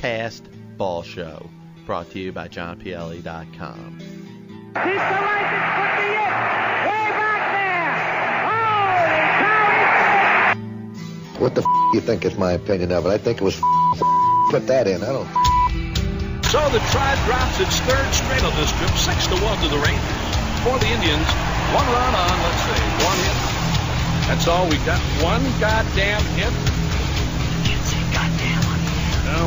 Past Ball Show, brought to you by JohnPielli.com. Keep the license, put me in! Way back there! Holy cow! What the f- you think is my opinion of it? I think it was f- put that in. I don't. So the Tribe drops its third straight on this trip, six to one to the Rangers. For the Indians, one run on, let's see, one hit. That's all we got. One goddamn hit.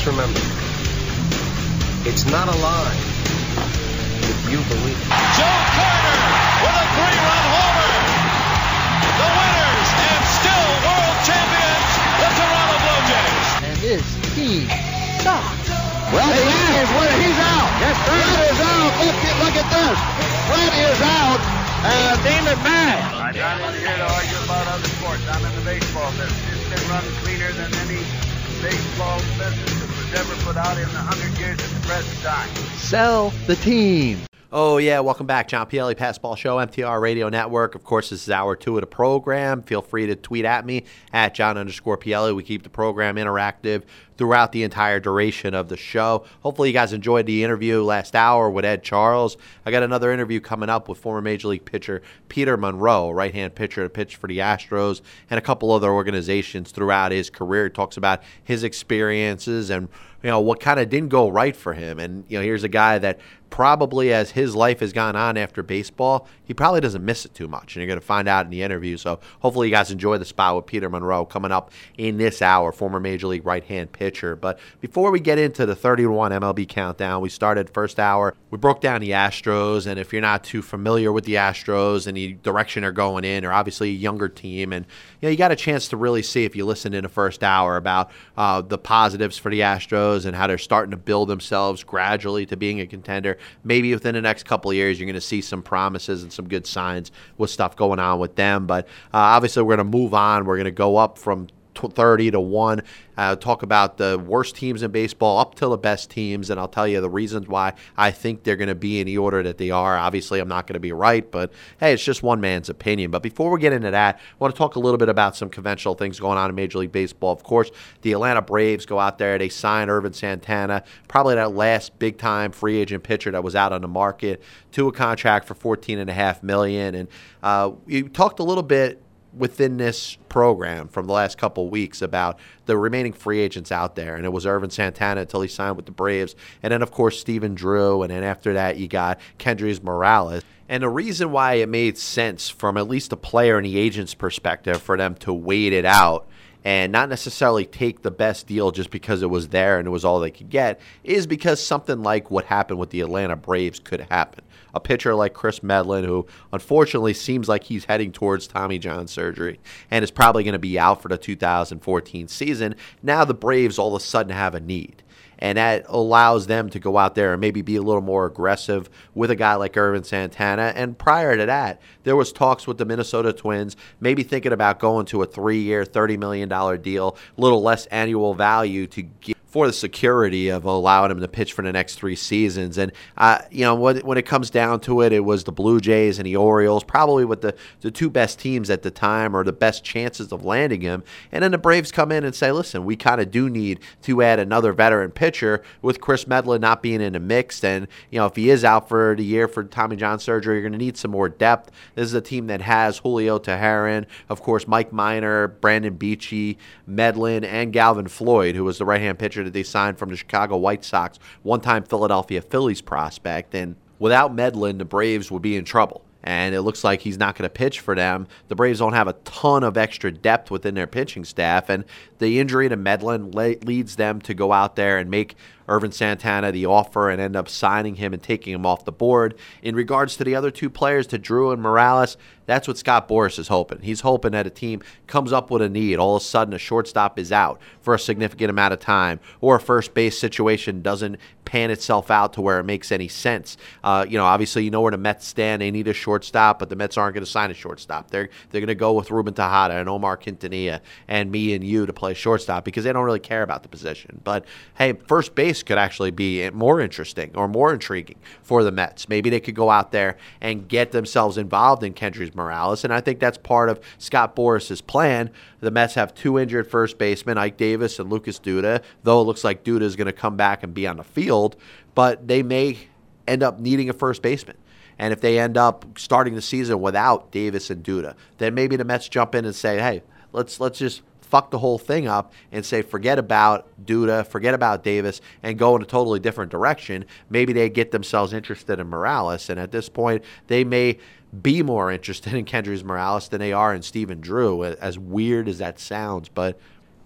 just remember, it's not a lie if you believe it. Joe Carter with a three-run homer. The winners and still world champions, the Toronto Blue Jays. And this team sucks. Well, the Yankees win. He's out. Yes, Fred is out. Look, at, look at this. Fred is out. And Damon Mann. I'm not in here to argue about other sports. I'm in the baseball business. It's been run cleaner than any baseball business that was ever put out in the hundred years at the present time. Sell the team. Oh, yeah, welcome back. John Pielli, Passball Show, MTR Radio Network. Of course, this is hour two of the program. Feel free to tweet at me at John underscore Pielli. We keep the program interactive throughout the entire duration of the show. Hopefully, you guys enjoyed the interview last hour with Ed Charles. I got another interview coming up with former Major League pitcher Peter Munro, right hand pitcher to pitch for the Astros, and a couple other organizations throughout his career. He talks about his experiences and you know what kind of didn't go right for him. And you know, here's a guy that probably as his life has gone on after baseball, he probably doesn't miss it too much. And you're going to find out in the interview. So hopefully you guys enjoy the spot with Peter Munro coming up in this hour, former Major League right hand pitcher. But before we get into the 31 MLB countdown, we started first hour. We broke down the Astros. And if you're not too familiar with the Astros and the direction they're going in, they're obviously a younger team. And you, know, you got a chance to really see if you listened in the first hour about uh, the positives for the Astros and how they're starting to build themselves gradually to being a contender maybe within the next couple of years, you're going to see some promises and some good signs with stuff going on with them. But uh, obviously, we're going to move on. We're going to go up from 30 to 1 uh, talk about the worst teams in baseball up to the best teams and i'll tell you the reasons why i think they're going to be in the order that they are. Obviously i'm not going to be right but hey it's just one man's opinion. But before we get into that i want to talk a little bit about some conventional things going on in major league baseball. Of course the atlanta braves go out there they sign Ervin santana probably that last big time free agent pitcher that was out on the market to a contract for 14 and a half million. And uh, we talked a little bit within this program from the last couple weeks about the remaining free agents out there. And it was Ervin Santana until he signed with the Braves. And then, of course, Stephen Drew. And then after that, you got Kendrys Morales. And the reason why it made sense from at least a player and the agent's perspective for them to wait it out and not necessarily take the best deal just because it was there and it was all they could get is because something like what happened with the Atlanta Braves could happen. A pitcher like Kris Medlen, who unfortunately seems like he's heading towards Tommy John surgery and is probably going to be out for the 2014 season, now the Braves all of a sudden have a need and that allows them to go out there and maybe be a little more aggressive with a guy like Ervin Santana. And prior to that, there was talks with the Minnesota Twins, maybe thinking about going to a three-year, thirty million dollar deal, a little less annual value to get for the security of allowing him to pitch for the next three seasons. And, uh, you know, when, when it comes down to it, it was the Blue Jays and the Orioles, probably with the, the two best teams at the time or the best chances of landing him. And then the Braves come in and say, listen, we kind of do need to add another veteran pitcher with Kris Medlen not being in the mix. And, you know, if he is out for the year for Tommy John surgery, you're going to need some more depth. This is a team that has Julio Teheran, of course, Mike Minor, Brandon Beachy, Medlen, and Gavin Floyd, who was the right hand pitcher that they signed from the Chicago White Sox, one time Philadelphia Phillies prospect. And without Medlen, the Braves would be in trouble. And it looks like he's not going to pitch for them. The Braves don't have a ton of extra depth within their pitching staff. And the injury to Medlen le- leads them to go out there and make Ervin Santana the offer and end up signing him and taking him off the board. In regards to the other two players, to Drew and Morales, that's what Scott Boras is hoping. He's hoping that a team comes up with a need. All of a sudden, a shortstop is out for a significant amount of time, or a first base situation doesn't pan itself out to where it makes any sense. Uh, you know, obviously, you know where the Mets stand. They need a shortstop, but the Mets aren't going to sign a shortstop. They're they're going to go with Ruben Tejada and Omar Quintanilla and me and you to play shortstop because they don't really care about the position. But hey, first base could actually be more interesting or more intriguing for the Mets. Maybe they could go out there and get themselves involved in Kendrys Morales. And I think that's part of Scott Boras's plan. The Mets have two injured first basemen, Ike Davis and Lucas Duda, though it looks like Duda is going to come back and be on the field, but they may end up needing a first baseman. And if they end up starting the season without Davis and Duda, then maybe the Mets jump in and say, hey, let's let's just fuck the whole thing up and say forget about Duda, forget about Davis, and go in a totally different direction. Maybe they get themselves interested in Morales, and at this point, they may be more interested in Kendrys Morales than they are in Stephen Drew, as weird as that sounds. But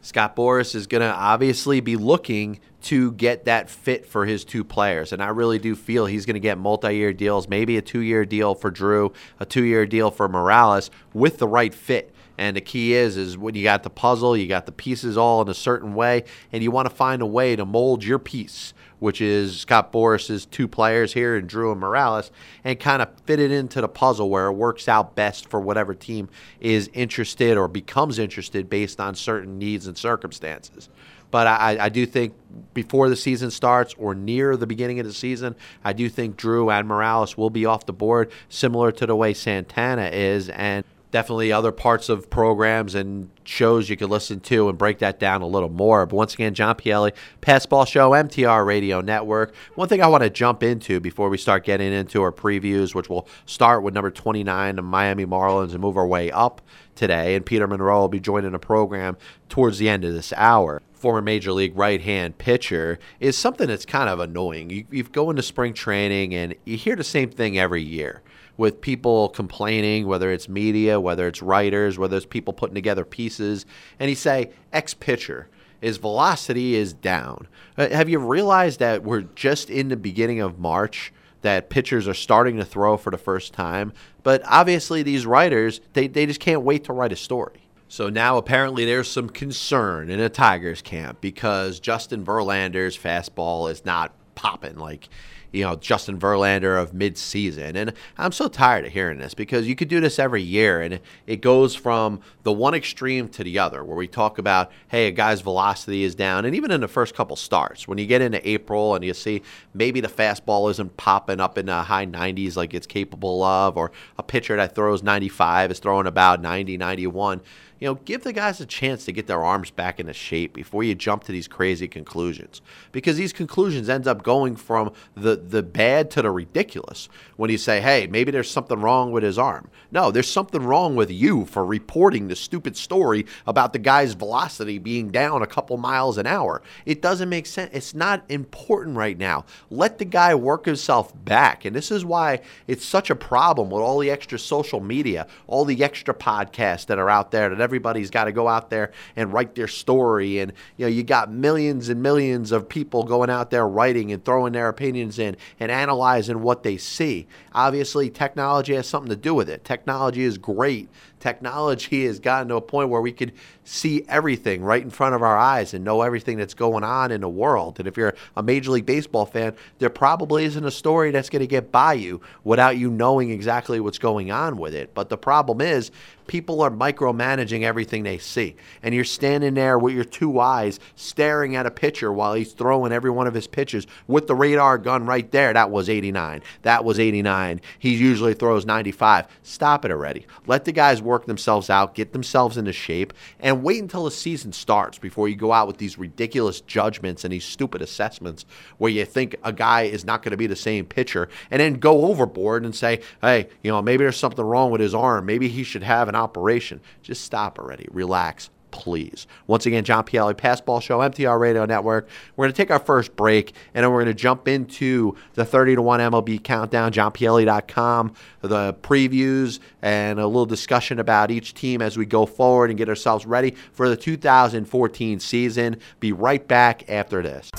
Scott Boras is going to obviously be looking to get that fit for his two players. And I really do feel he's going to get multi year deals, maybe a two year deal for Drew, a two year deal for Morales with the right fit. And the key is is when you got the puzzle, you got the pieces all in a certain way, and you want to find a way to mold your piece, which is Scott Boras's two players here and Drew and Morales, and kind of fit it into the puzzle where it works out best for whatever team is interested or becomes interested based on certain needs and circumstances. But I, I, do think before the season starts or near the beginning of the season, I do think Drew and Morales will be off the board, similar to the way Santana is. And definitely other parts of programs and shows you can listen to and break that down a little more. But once again, John Pielli, Passball Show, MTR Radio Network. One thing I want to jump into before we start getting into our previews, which will start with number 29, the Miami Marlins, and move our way up today. And Peter Munro will be joining a program towards the end of this hour. Former Major League right hand pitcher is something that's kind of annoying. You, you go into spring training and you hear the same thing every year with people complaining, whether it's media, whether it's writers, whether it's people putting together pieces, and he say, ex pitcher, his velocity is down. Uh, have you realized that we're just in the beginning of March? That pitchers are starting to throw for the first time, but obviously these writers they, they just can't wait to write a story. So now apparently there's some concern in a Tigers camp because Justin Verlander's fastball is not popping like you know, Justin Verlander of mid-season. And I'm so tired of hearing this because you could do this every year and it goes from the one extreme to the other where we talk about, hey, a guy's velocity is down. And even in the first couple starts, when you get into April and you see maybe the fastball isn't popping up in the high 90s like it's capable of, or a pitcher that throws 95 is throwing about 90, 91 you know, give the guys a chance to get their arms back into shape before you jump to these crazy conclusions. Because these conclusions end up going from the, the bad to the ridiculous when you say, hey, maybe there's something wrong with his arm. No, there's something wrong with you for reporting the stupid story about the guy's velocity being down a couple miles an hour. It doesn't make sense. It's not important right now. Let the guy work himself back. And this is why it's such a problem with all the extra social media, all the extra podcasts that are out there that every everybody's got to go out there and write their story. And, you know, you got millions and millions of people going out there writing and throwing their opinions in and analyzing what they see. Obviously, technology has something to do with it. Technology is great technology has gotten to a point where we could see everything right in front of our eyes and know everything that's going on in the world. And if you're a Major League Baseball fan, there probably isn't a story that's going to get by you without you knowing exactly what's going on with it. But the problem is, people are micromanaging everything they see. And you're standing there with your two eyes staring at a pitcher while he's throwing every one of his pitches with the radar gun right there. That was 89. That was 89. He usually throws 95. Stop it already. Let the guys work work themselves out, get themselves into shape, and wait until the season starts before you go out with these ridiculous judgments and these stupid assessments where you think a guy is not going to be the same pitcher and then go overboard and say, hey, you know, maybe there's something wrong with his arm. Maybe he should have an operation. Just stop already. Relax please. Once again, John Pielli, Passball Show, MTR Radio Network. We're going to take our first break, and then we're going to jump into the 30 to 1 MLB countdown, johnpielli.com, the previews, and a little discussion about each team as we go forward and get ourselves ready for the 2014 season. Be right back after this.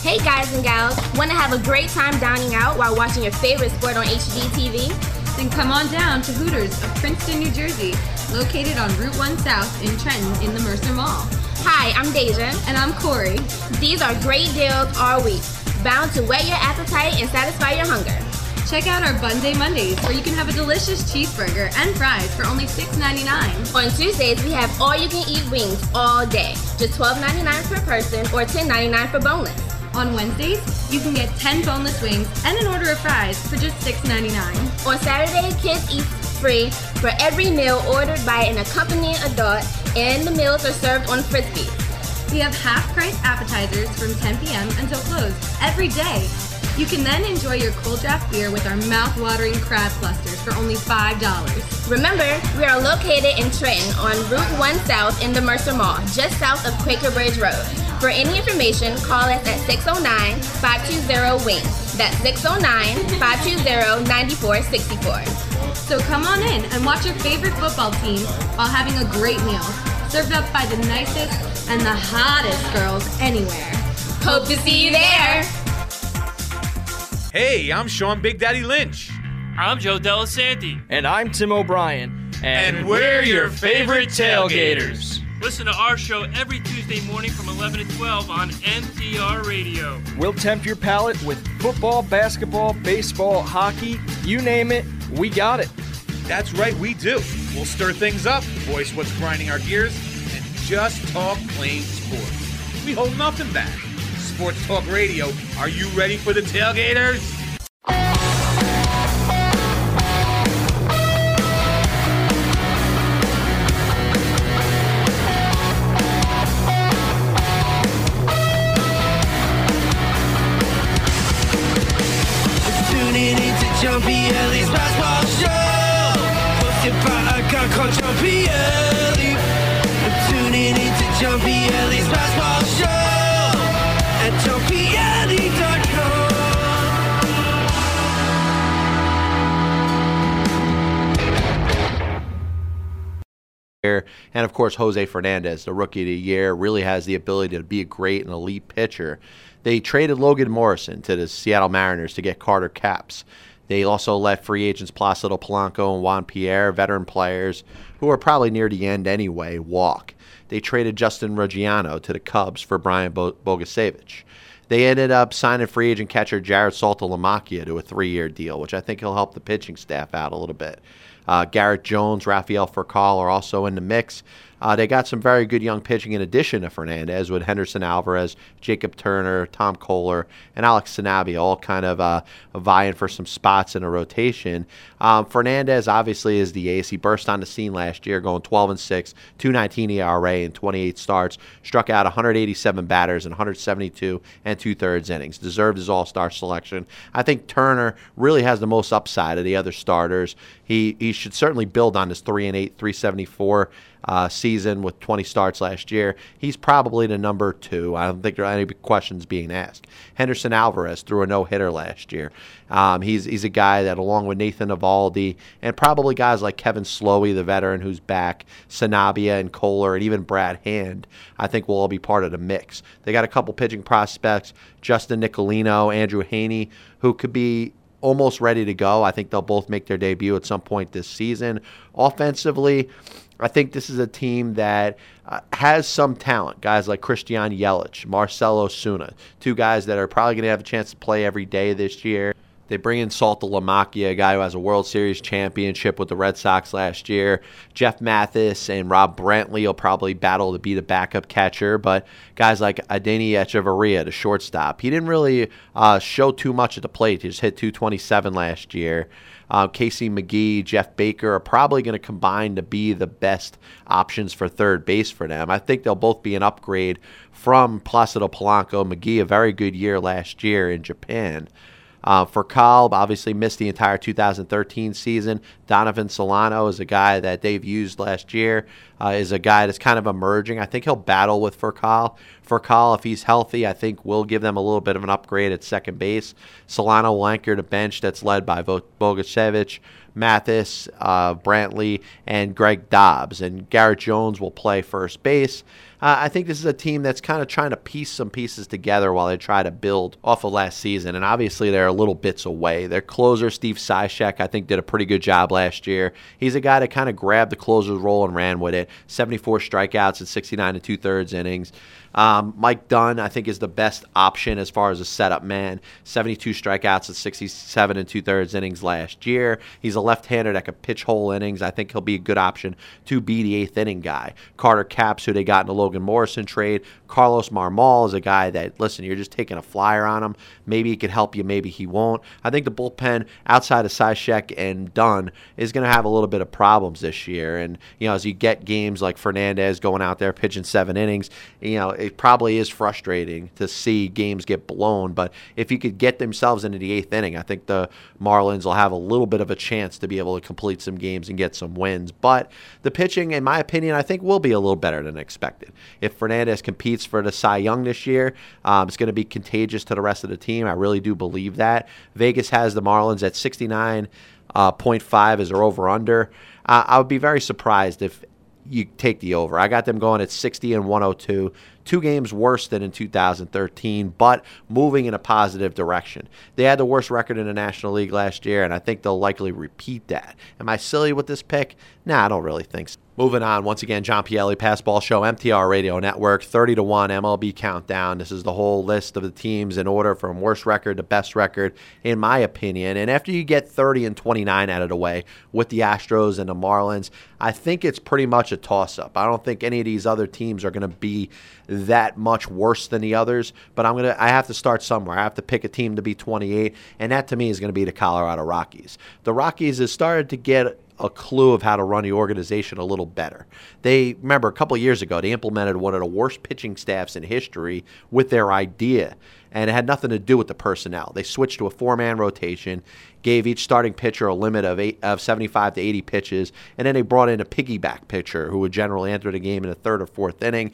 Hey guys and gals, want to have a great time dining out while watching your favorite sport on HDTV? Then come on down to Hooters of Princeton, New Jersey, located on Route 1 South in Trenton in the Mercer Mall. Hi, I'm Deja. And I'm Corey. These are great deals all week, bound to whet your appetite and satisfy your hunger. Check out our Bun Day Mondays, where you can have a delicious cheeseburger and fries for only $6.99. On Tuesdays, we have all you can eat wings all day, just $12.99 per person or $10.99 for boneless. On Wednesdays, you can get 10 boneless wings and an order of fries for just $6.99. On Saturday, kids eat free for every meal ordered by an accompanying adult, and the meals are served on frisbees. We have half price appetizers from 10 p.m. until close every day. You can then enjoy your cold draft beer with our mouth-watering crab clusters for only $5. Remember, we are located in Trenton on Route 1 South in the Mercer Mall, just south of Quaker Bridge Road. For any information, call us at 609-520-WING. That's 609-520-9464. So come on in and watch your favorite football team while having a great meal, served up by the nicest and the hottest girls anywhere. Hope to see you there! Hey, I'm Sean Big Daddy Lynch. I'm Joe Delasanti. And I'm Tim O'Brien. And, and we're your favorite tailgaters. Listen to our show every Tuesday morning from 11 to 12 on MTR Radio. We'll tempt your palate with football, basketball, baseball, hockey, you name it, we got it. That's right, we do. We'll stir things up, voice what's grinding our gears, and just talk plain sports. We hold nothing back. Sports Talk Radio. Are you ready for the tailgaters? Ellie's basketball show. Hosted by a guy called. I'm tuning into Ellie's basketball show at And of course, Jose Fernandez, the rookie of the year, really has the ability to be a great and elite pitcher. They traded Logan Morrison to the Seattle Mariners to get Carter Capps. They also let free agents Placido Polanco and Juan Pierre, veteran players who are probably near the end anyway, walk. They traded Justin Ruggiano to the Cubs for Brian Bo-. They ended up signing free agent catcher Jarrod Saltalamacchia to a three-year deal, which I think will help the pitching staff out a little bit. Uh, Garrett Jones, Rafael Furcal are also in the mix. Uh, they got some very good young pitching in addition to Fernandez with Henderson Alvarez, Jacob Turner, Tom Koehler, and Alex Sanabia all kind of uh, vying for some spots in a rotation. Um, Fernandez obviously is the ace. He burst on the scene last year, going 12 and 6, 219 ERA in 28 starts, struck out 187 batters in 172 and two thirds innings. Deserved his All Star selection. I think Turner really has the most upside of the other starters. He he should certainly build on his 3 and 8, 374 uh, season with 20 starts last year. He's probably the number two. I don't think there are any questions being asked. Henderson Alvarez threw a no hitter last year. Um, he's he's a guy that, along with Nathan And probably guys like Kevin Slowey, the veteran who's back, Sanabia and Koehler, and even Brad Hand, I think will all be part of the mix. They got a couple pitching prospects, Justin Nicolino, Andrew Heaney, who could be almost ready to go. I think they'll both make their debut at some point this season. Offensively, I think this is a team that uh, has some talent. Guys like Christian Yelich, Marcell Ozuna, two guys that are probably going to have a chance to play every day this year. They bring in Saltalamacchia, a guy who has a World Series championship with the Red Sox last year. Jeff Mathis and Rob Brantley will probably battle to be the backup catcher, but guys like Adeiny Hechavarria, the shortstop, he didn't really uh, show too much at the plate. He just hit 227 last year. Uh, Casey McGehee, Jeff Baker are probably going to combine to be the best options for third base for them. I think they'll both be an upgrade from Placido Polanco. McGehee, a very good year last year in Japan. Uh, Furcal, obviously missed the entire 2013 season. Donovan Solano is a guy that they've used last year. uh, is a guy that's kind of emerging. I think he'll battle with Furcal. Furcal, if he's healthy, I think will give them a little bit of an upgrade at second base. Solano will anchor the bench that's led by Bogusevic, Mathis, uh, Brantley, and Greg Dobbs. And Garrett Jones will play first base. Uh, I think this is a team that's kind of trying to piece some pieces together while they try to build off of last season. And obviously, they're a little bits away. Their closer, Steve Cishek, I think did a pretty good job last year. He's a guy that kind of grabbed the closer's role and ran with it. 74 strikeouts in 69 and two thirds innings. Um, Mike Dunn, I think, is the best option as far as a setup man. 72 strikeouts at 67 and two thirds innings last year. He's a left hander that can pitch whole innings. I think he'll be a good option to be the eighth inning guy. Carter Capps, who they got in a the Logan Morrison trade. Carlos Marmol is a guy that, listen, you're just taking a flyer on him. Maybe he could help you, maybe he won't. I think the bullpen outside of Cishek and Dunn is going to have a little bit of problems this year. And, you know, as you get games like Fernandez going out there pitching seven innings, you know, it probably is frustrating to see games get blown. But if you could get themselves into the eighth inning, I think the Marlins will have a little bit of a chance to be able to complete some games and get some wins. But the pitching, in my opinion, I think will be a little better than expected. If Fernandez competes for the Cy Young this year, um, it's going to be contagious to the rest of the team. I really do believe that. Vegas has the Marlins at 69.5 Uh, 0.5 is their over under. Uh, I would be very surprised if you take the over. I got them going at 60 and 102 two games worse than in 2013, but moving in a positive direction. They had the worst record in the National League last year, and I think they'll likely repeat that. Am I silly with this pick? Nah, I don't really think so. Moving on, once again, John Pielli, Passball Show, MTR Radio Network, 30 to 1 MLB Countdown. This is the whole list of the teams in order from worst record to best record, in my opinion. And after you get 30 and 29 out of the way with the Astros and the Marlins, I think it's pretty much a toss up. I don't think any of these other teams are going to be that much worse than the others, but I'm going to I have to start somewhere. I have to pick a team to be 28, and that to me is going to be the Colorado Rockies. The Rockies has started to get a clue of how to run the organization a little better. They remember a couple years ago they implemented one of the worst pitching staffs in history with their idea, and it had nothing to do with the personnel. They switched to a four-man rotation, gave each starting pitcher a limit of eight, of 75 to 80 pitches, and then they brought in a piggyback pitcher who would generally enter the game in the third or fourth inning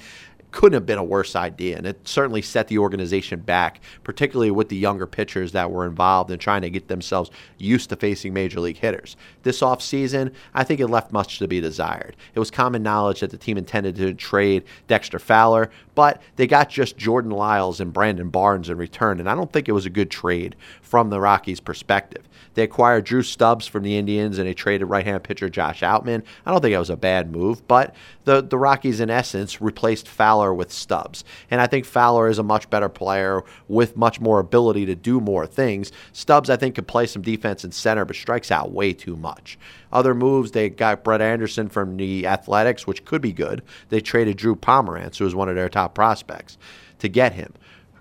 couldn't have been a worse idea. And it certainly set the organization back, particularly with the younger pitchers that were involved in trying to get themselves used to facing major league hitters. This offseason, I think it left much to be desired. It was common knowledge that the team intended to trade Dexter Fowler, but they got just Jordan Lyles and Brandon Barnes in return, and I don't think it was a good trade from the Rockies' perspective. They acquired Drew Stubbs from the Indians and they traded right hand pitcher Josh Outman. I don't think that was a bad move, but the, the Rockies, in essence, replaced Fowler with Stubbs. And I think Fowler is a much better player with much more ability to do more things. Stubbs, I think, could play some defense in center, but strikes out way too much. Other moves, they got Brett Anderson from the Athletics, which could be good. They traded Drew Pomeranz, who was one of their top prospects, to get him.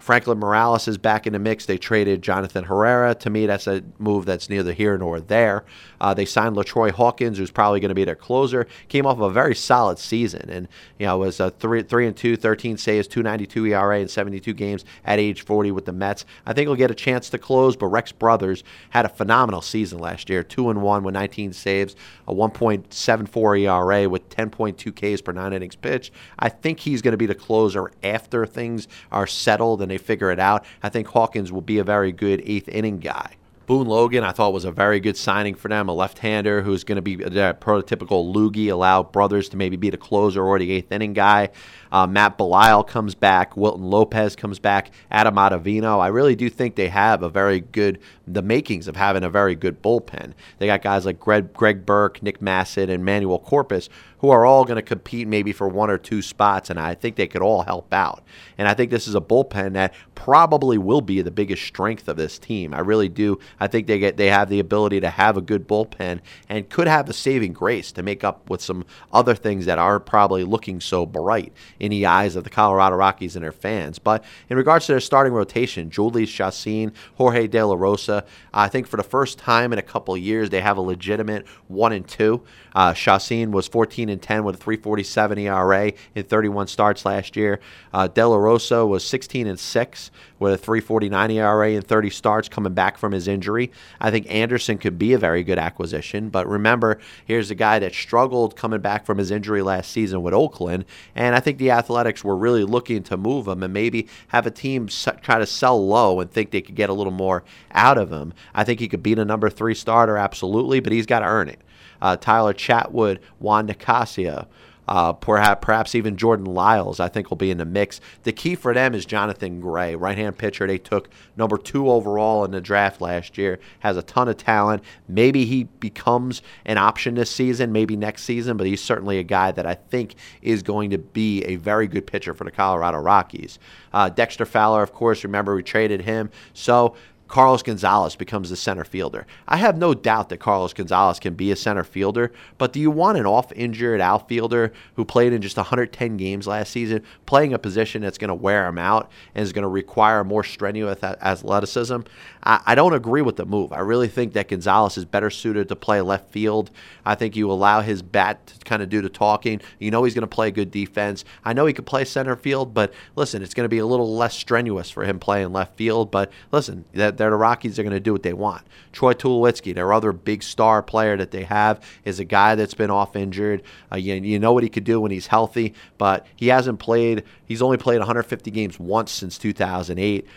Franklin Morales is back in the mix. They traded Jonathan Herrera. To me, that's a move that's neither here nor there. Uh, they signed LaTroy Hawkins, who's probably going to be their closer. Came off of a very solid season, and you know was a three three and two, 13 saves, 2.92 ERA in 72 games at age 40 with the Mets. I think he'll get a chance to close. But Rex Brothers had a phenomenal season last year, two and one with 19 saves, a 1.74 ERA with 10.2 Ks per nine innings pitched. I think he's going to be the closer after things are settled and they figure it out. I think Hawkins will be a very good eighth inning guy. Boone Logan, I thought was a very good signing for them, a left-hander who's going to be a prototypical loogie, allow brothers to maybe be the closer or the eighth inning guy. Uh, Matt Belisle comes back, Wilton Lopez comes back, Adam Ottavino. I really do think they have a very good, the makings of having a very good bullpen. They got guys like Greg, Greg Burke, Nick Masset, and Manuel Corpas who are all going to compete maybe for one or two spots, and I think they could all help out. And I think this is a bullpen that probably will be the biggest strength of this team. I really do. I think they get they have the ability to have a good bullpen and could have a saving grace to make up with some other things that aren't probably looking so bright in the eyes of the Colorado Rockies and their fans. But in regards to their starting rotation, Jhoulys Chacin, Jorge De La Rosa, I think for the first time in a couple years they have a legitimate one and two. Uh, Chacin was 14 and 10 with a 3.47 ERA in 31 starts last year. Uh, De La Rosa was 16 and 6 with a 3.49 ERA in 30 starts, coming back from his injury. I think Anderson could be a very good acquisition, but remember, here's a guy that struggled coming back from his injury last season with Oakland, and I think the Athletics were really looking to move him and maybe have a team try to sell low and think they could get a little more out of him. I think he could beat a number three starter, absolutely, but he's got to earn it. Uh, Tyler Chatwood, Juan Nicasio, uh, perhaps, perhaps even Jordan Lyles, I think, will be in the mix. The key for them is Jonathan Gray, right hand pitcher. They took number two overall in the draft last year, has a ton of talent. Maybe he becomes an option this season, maybe next season, but he's certainly a guy that I think is going to be a very good pitcher for the Colorado Rockies. Uh, Dexter Fowler, of course, remember we traded him. So Carlos Gonzalez becomes the center fielder. I have no doubt that Carlos Gonzalez can be a center fielder, but do you want an off injured outfielder who played in just 110 games last season, playing a position that's going to wear him out and is going to require more strenuous athleticism? I, I don't agree with the move. I really think that Gonzalez is better suited to play left field. I think you allow his bat to kind of do the talking. You know he's going to play good defense. I know he could play center field, but listen, it's going to be a little less strenuous for him playing left field. But listen, that they're the Rockies are going to do what they want. Troy Tulowitzki, their other big star player that they have, is a guy that's been off injured. Uh, you, you know what he could do when he's healthy, but he hasn't played. He's only played 150 games once since 2008.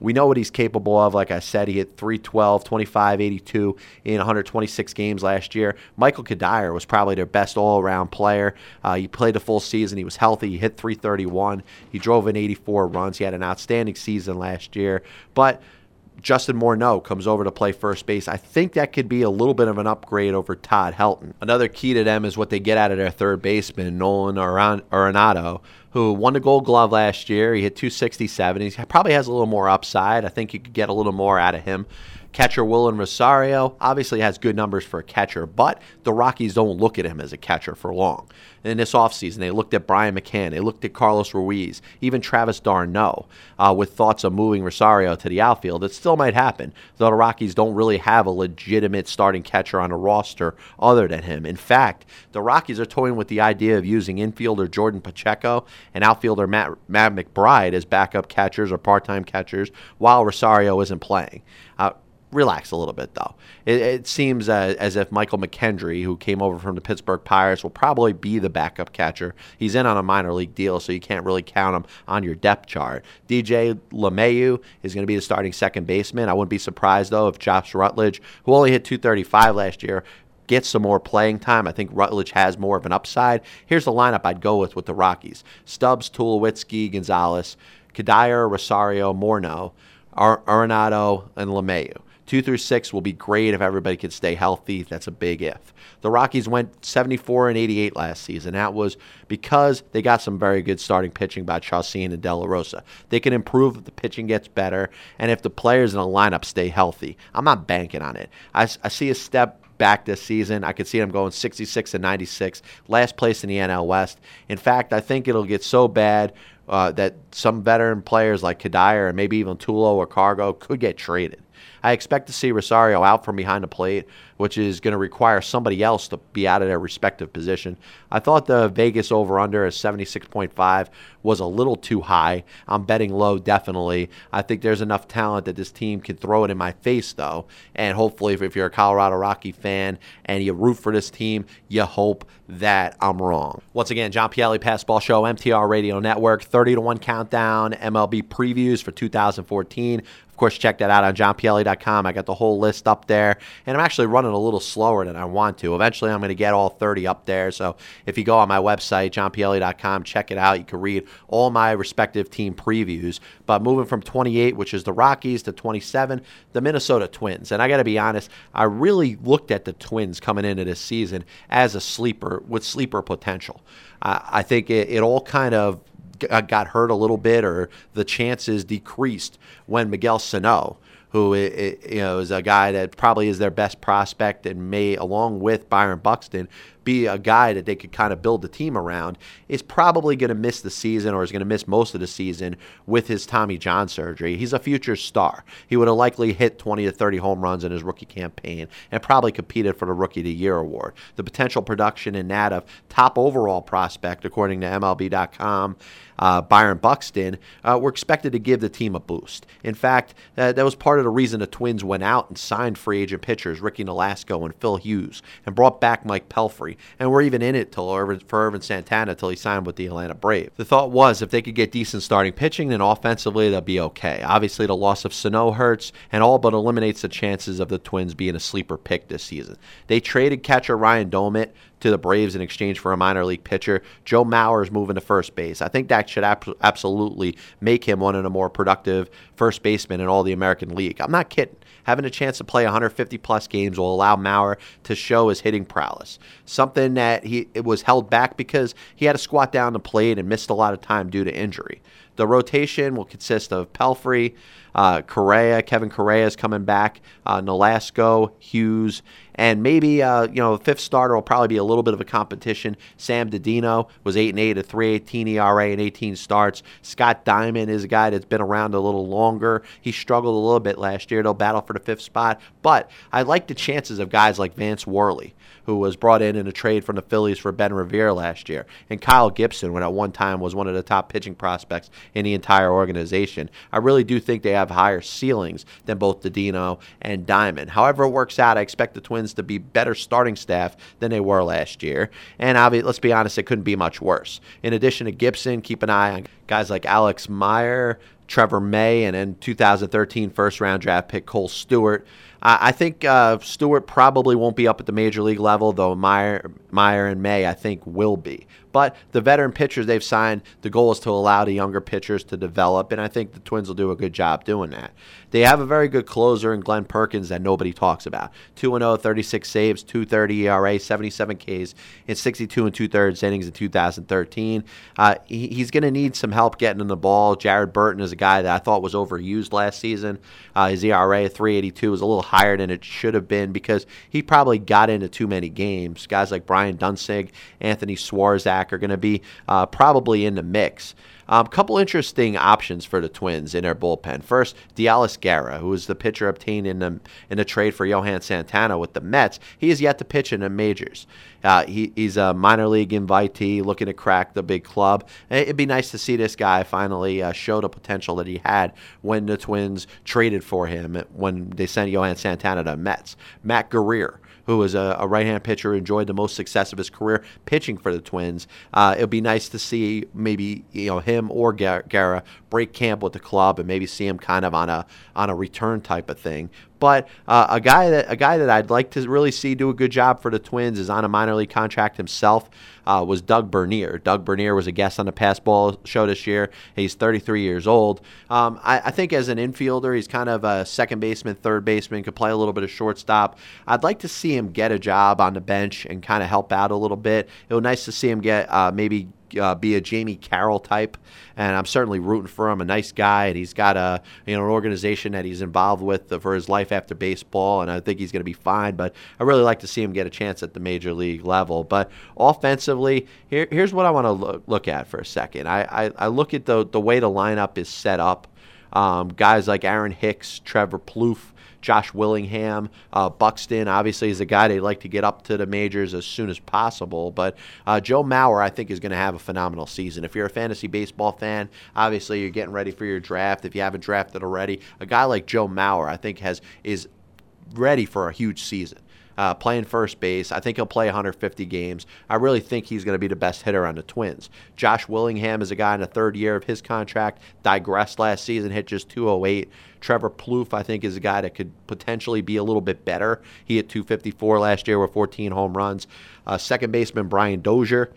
We know what he's capable of. Like I said, he hit 312, 25, 82 in 126 games last year. Michael Cuddyer was probably their best all around player. Uh, he played a full season. He was healthy. He hit 331. He drove in 84 runs. He had an outstanding season last year. But Justin Morneau comes over to play first base. I think that could be a little bit of an upgrade over Todd Helton. Another key to them is what they get out of their third baseman, Nolan Arenado, who won the gold glove last year. He hit 267. He probably has a little more upside. I think you could get a little more out of him. Catcher Wilin Rosario obviously has good numbers for a catcher, but the Rockies don't look at him as a catcher for long. In this offseason, they looked at Brian McCann, they looked at Carlos Ruiz, even Travis d'Arnaud, uh, with thoughts of moving Rosario to the outfield. It still might happen, though the Rockies don't really have a legitimate starting catcher on a roster other than him. In fact, the Rockies are toying with the idea of using infielder Jordan Pacheco and outfielder Matt, Matt McBride as backup catchers or part time catchers while Rosario isn't playing. Uh, relax a little bit, though. It, it seems uh, as if Michael McKenry, who came over from the Pittsburgh Pirates, will probably be the backup catcher. He's in on a minor league deal, so you can't really count him on your depth chart. DJ LeMahieu is going to be the starting second baseman. I wouldn't be surprised, though, if Josh Rutledge, who only hit 235 last year, gets some more playing time. I think Rutledge has more of an upside. Here's the lineup I'd go with with the Rockies Stubbs, Tulowitzki, Gonzalez, Cuddyer, Rosario, Morneau, Ar- Arenado, and LeMahieu. Two through six will be great if everybody can stay healthy. That's a big if. The Rockies went 74 and 88 last season. That was because they got some very good starting pitching by Chacin and De La Rosa. They can improve if the pitching gets better and if the players in the lineup stay healthy. I'm not banking on it. I, I see a step back this season. I could see them going 66 and 96, last place in the NL West. In fact, I think it'll get so bad uh, that some veteran players like Cuddyer and maybe even Tulo or Cargo could get traded. I expect to see Rosario out from behind the plate, which is going to require somebody else to be out of their respective position. I thought the Vegas over under at 76.5 was a little too high. I'm betting low, definitely. I think there's enough talent that this team can throw it in my face, though. And hopefully, if you're a Colorado Rocky fan and you root for this team, you hope that I'm wrong. Once again, John Pielli Passball Show, MTR Radio Network, 30 to 1 countdown, MLB previews for 2014 Of course, check that out on johnpielli.com. I got the whole list up there, and I'm actually running a little slower than I want to. Eventually, I'm going to get all 30 up there. So if you go on my website, johnpielli.com, check it out. You can read all my respective team previews. But moving from 28, which is the Rockies, to 27, the Minnesota Twins. And I got to be honest, I really looked at the Twins coming into this season as a sleeper with sleeper potential. Uh, I think it, it all kind of got hurt a little bit or the chances decreased when Miguel Sano, who you know is a guy that probably is their best prospect and may, along with Byron Buxton, be a guy that they could kind of build the team around, is probably going to miss the season or is going to miss most of the season with his Tommy John surgery. He's a future star. He would have likely hit 20 to 30 home runs in his rookie campaign and probably competed for the Rookie of the Year award. The potential production in that of top overall prospect, according to MLB.com, uh, Byron Buxton, uh, were expected to give the team a boost. In fact, uh, that was part of the reason the Twins went out and signed free agent pitchers Ricky Nolasco and Phil Hughes and brought back Mike Pelfrey. And we're even in it till Ervin, for Ervin Santana till he signed with the Atlanta Braves. The thought was if they could get decent starting pitching, then offensively they'll be okay. Obviously, the loss of Sano hurts and all but eliminates the chances of the Twins being a sleeper pick this season. They traded catcher Ryan Doumit to the Braves in exchange for a minor league pitcher. Joe Mauer is moving to first base. I think that should ab- absolutely make him one of the more productive first basemen in all the American League. I'm not kidding. Having a chance to play 150 plus games will allow Mauer to show his hitting prowess. Something that he it was held back because he had to squat down the plate and missed a lot of time due to injury. The rotation will consist of Pelfrey, uh, Correia, Kevin Correia is coming back, uh, Nolasco, Hughes, and maybe uh, you know fifth starter will probably be a little bit of a competition. Sam Deduno was eight and eight, a three eighteen ERA and 18 starts. Scott Diamond is a guy that's been around a little longer. He struggled a little bit last year. They'll battle for the fifth spot, but I like the chances of guys like Vance Worley who was brought in in a trade from the Phillies for Ben Revere last year, and Kyle Gibson, when at one time was one of the top pitching prospects in the entire organization. I really do think they have higher ceilings than both Deduno and Diamond. However, it works out, I expect the Twins to be better starting staff than they were last year, and obviously, let's be honest, it couldn't be much worse. In addition to Gibson, keep an eye on guys like Alex Meyer. Trevor May, and then 2013 first round draft pick Kohl Stewart. I think uh, Stewart probably won't be up at the major league level, though Meyer, Meyer and May, I think, will be. But the veteran pitchers they've signed, the goal is to allow the younger pitchers to develop, and I think the Twins will do a good job doing that. They have a very good closer in Glenn Perkins that nobody talks about. 2 0, 36 saves, 230 ERA, 77 Ks in 62 and two thirds innings in 2013. Uh, he, he's going to need some help getting in the ball. Jared Burton is a guy that I thought was overused last season. Uh, his ERA 382 was a little higher than it should have been because he probably got into too many games. Guys like Brian Duensing, Anthony Are going to be uh, probably in the mix. A um, couple interesting options for the Twins in their bullpen. First, Deolis Guerra, who was the pitcher obtained in the in the trade for Johan Santana with the Mets. He has yet to pitch in the majors. Uh, he, he's a minor league invitee looking to crack the big club. It'd be nice to see this guy finally uh, show the potential that he had when the Twins traded for him when they sent Johan Santana to Mets. Matt Guerrier who was a, a right hand pitcher, enjoyed the most success of his career pitching for the Twins. Uh, it would be nice to see maybe you know him or Guerra break camp with the club and maybe see him kind of on a on a return type of thing. But uh, a guy that a guy that I'd like to really see do a good job for the Twins is on a minor league contract himself. Uh, was Doug Bernier. Doug Bernier was a guest on the Pass Ball show this year. He's 33 years old. Um, I, I, think as an infielder, he's kind of a second baseman, third baseman, could play a little bit of shortstop. I'd like to see him get a job on the bench and kind of help out a little bit. It would nice to see him get uh, maybe uh, be a Jamey Carroll type, and I'm certainly rooting for him. A nice guy, and he's got a you know an organization that he's involved with for his life after baseball, and I think he's going to be fine. But I really like to see him get a chance at the major league level. But offensively, here, here's what I want to look, look at for a second. I, I, I look at the the way the lineup is set up. Um, guys like Aaron Hicks, Trevor Plouffe, Josh Willingham. Uh, Buxton, obviously, is a guy they'd like to get up to the majors as soon as possible. But uh, Joe Mauer, I think, is going to have a phenomenal season. If you're a fantasy baseball fan, obviously you're getting ready for your draft. If you haven't drafted already, a guy like Joe Mauer, I think, has is ready for a huge season uh, playing first base. I think he'll play 150 games. I really think he's going to be the best hitter on the Twins. Josh Willingham is a guy in the third year of his contract, digressed last season, hit just 208. Trevor Plouffe, I think, is a guy that could potentially be a little bit better. He hit 254 last year with 14 home runs. Uh, second baseman Brian Dozier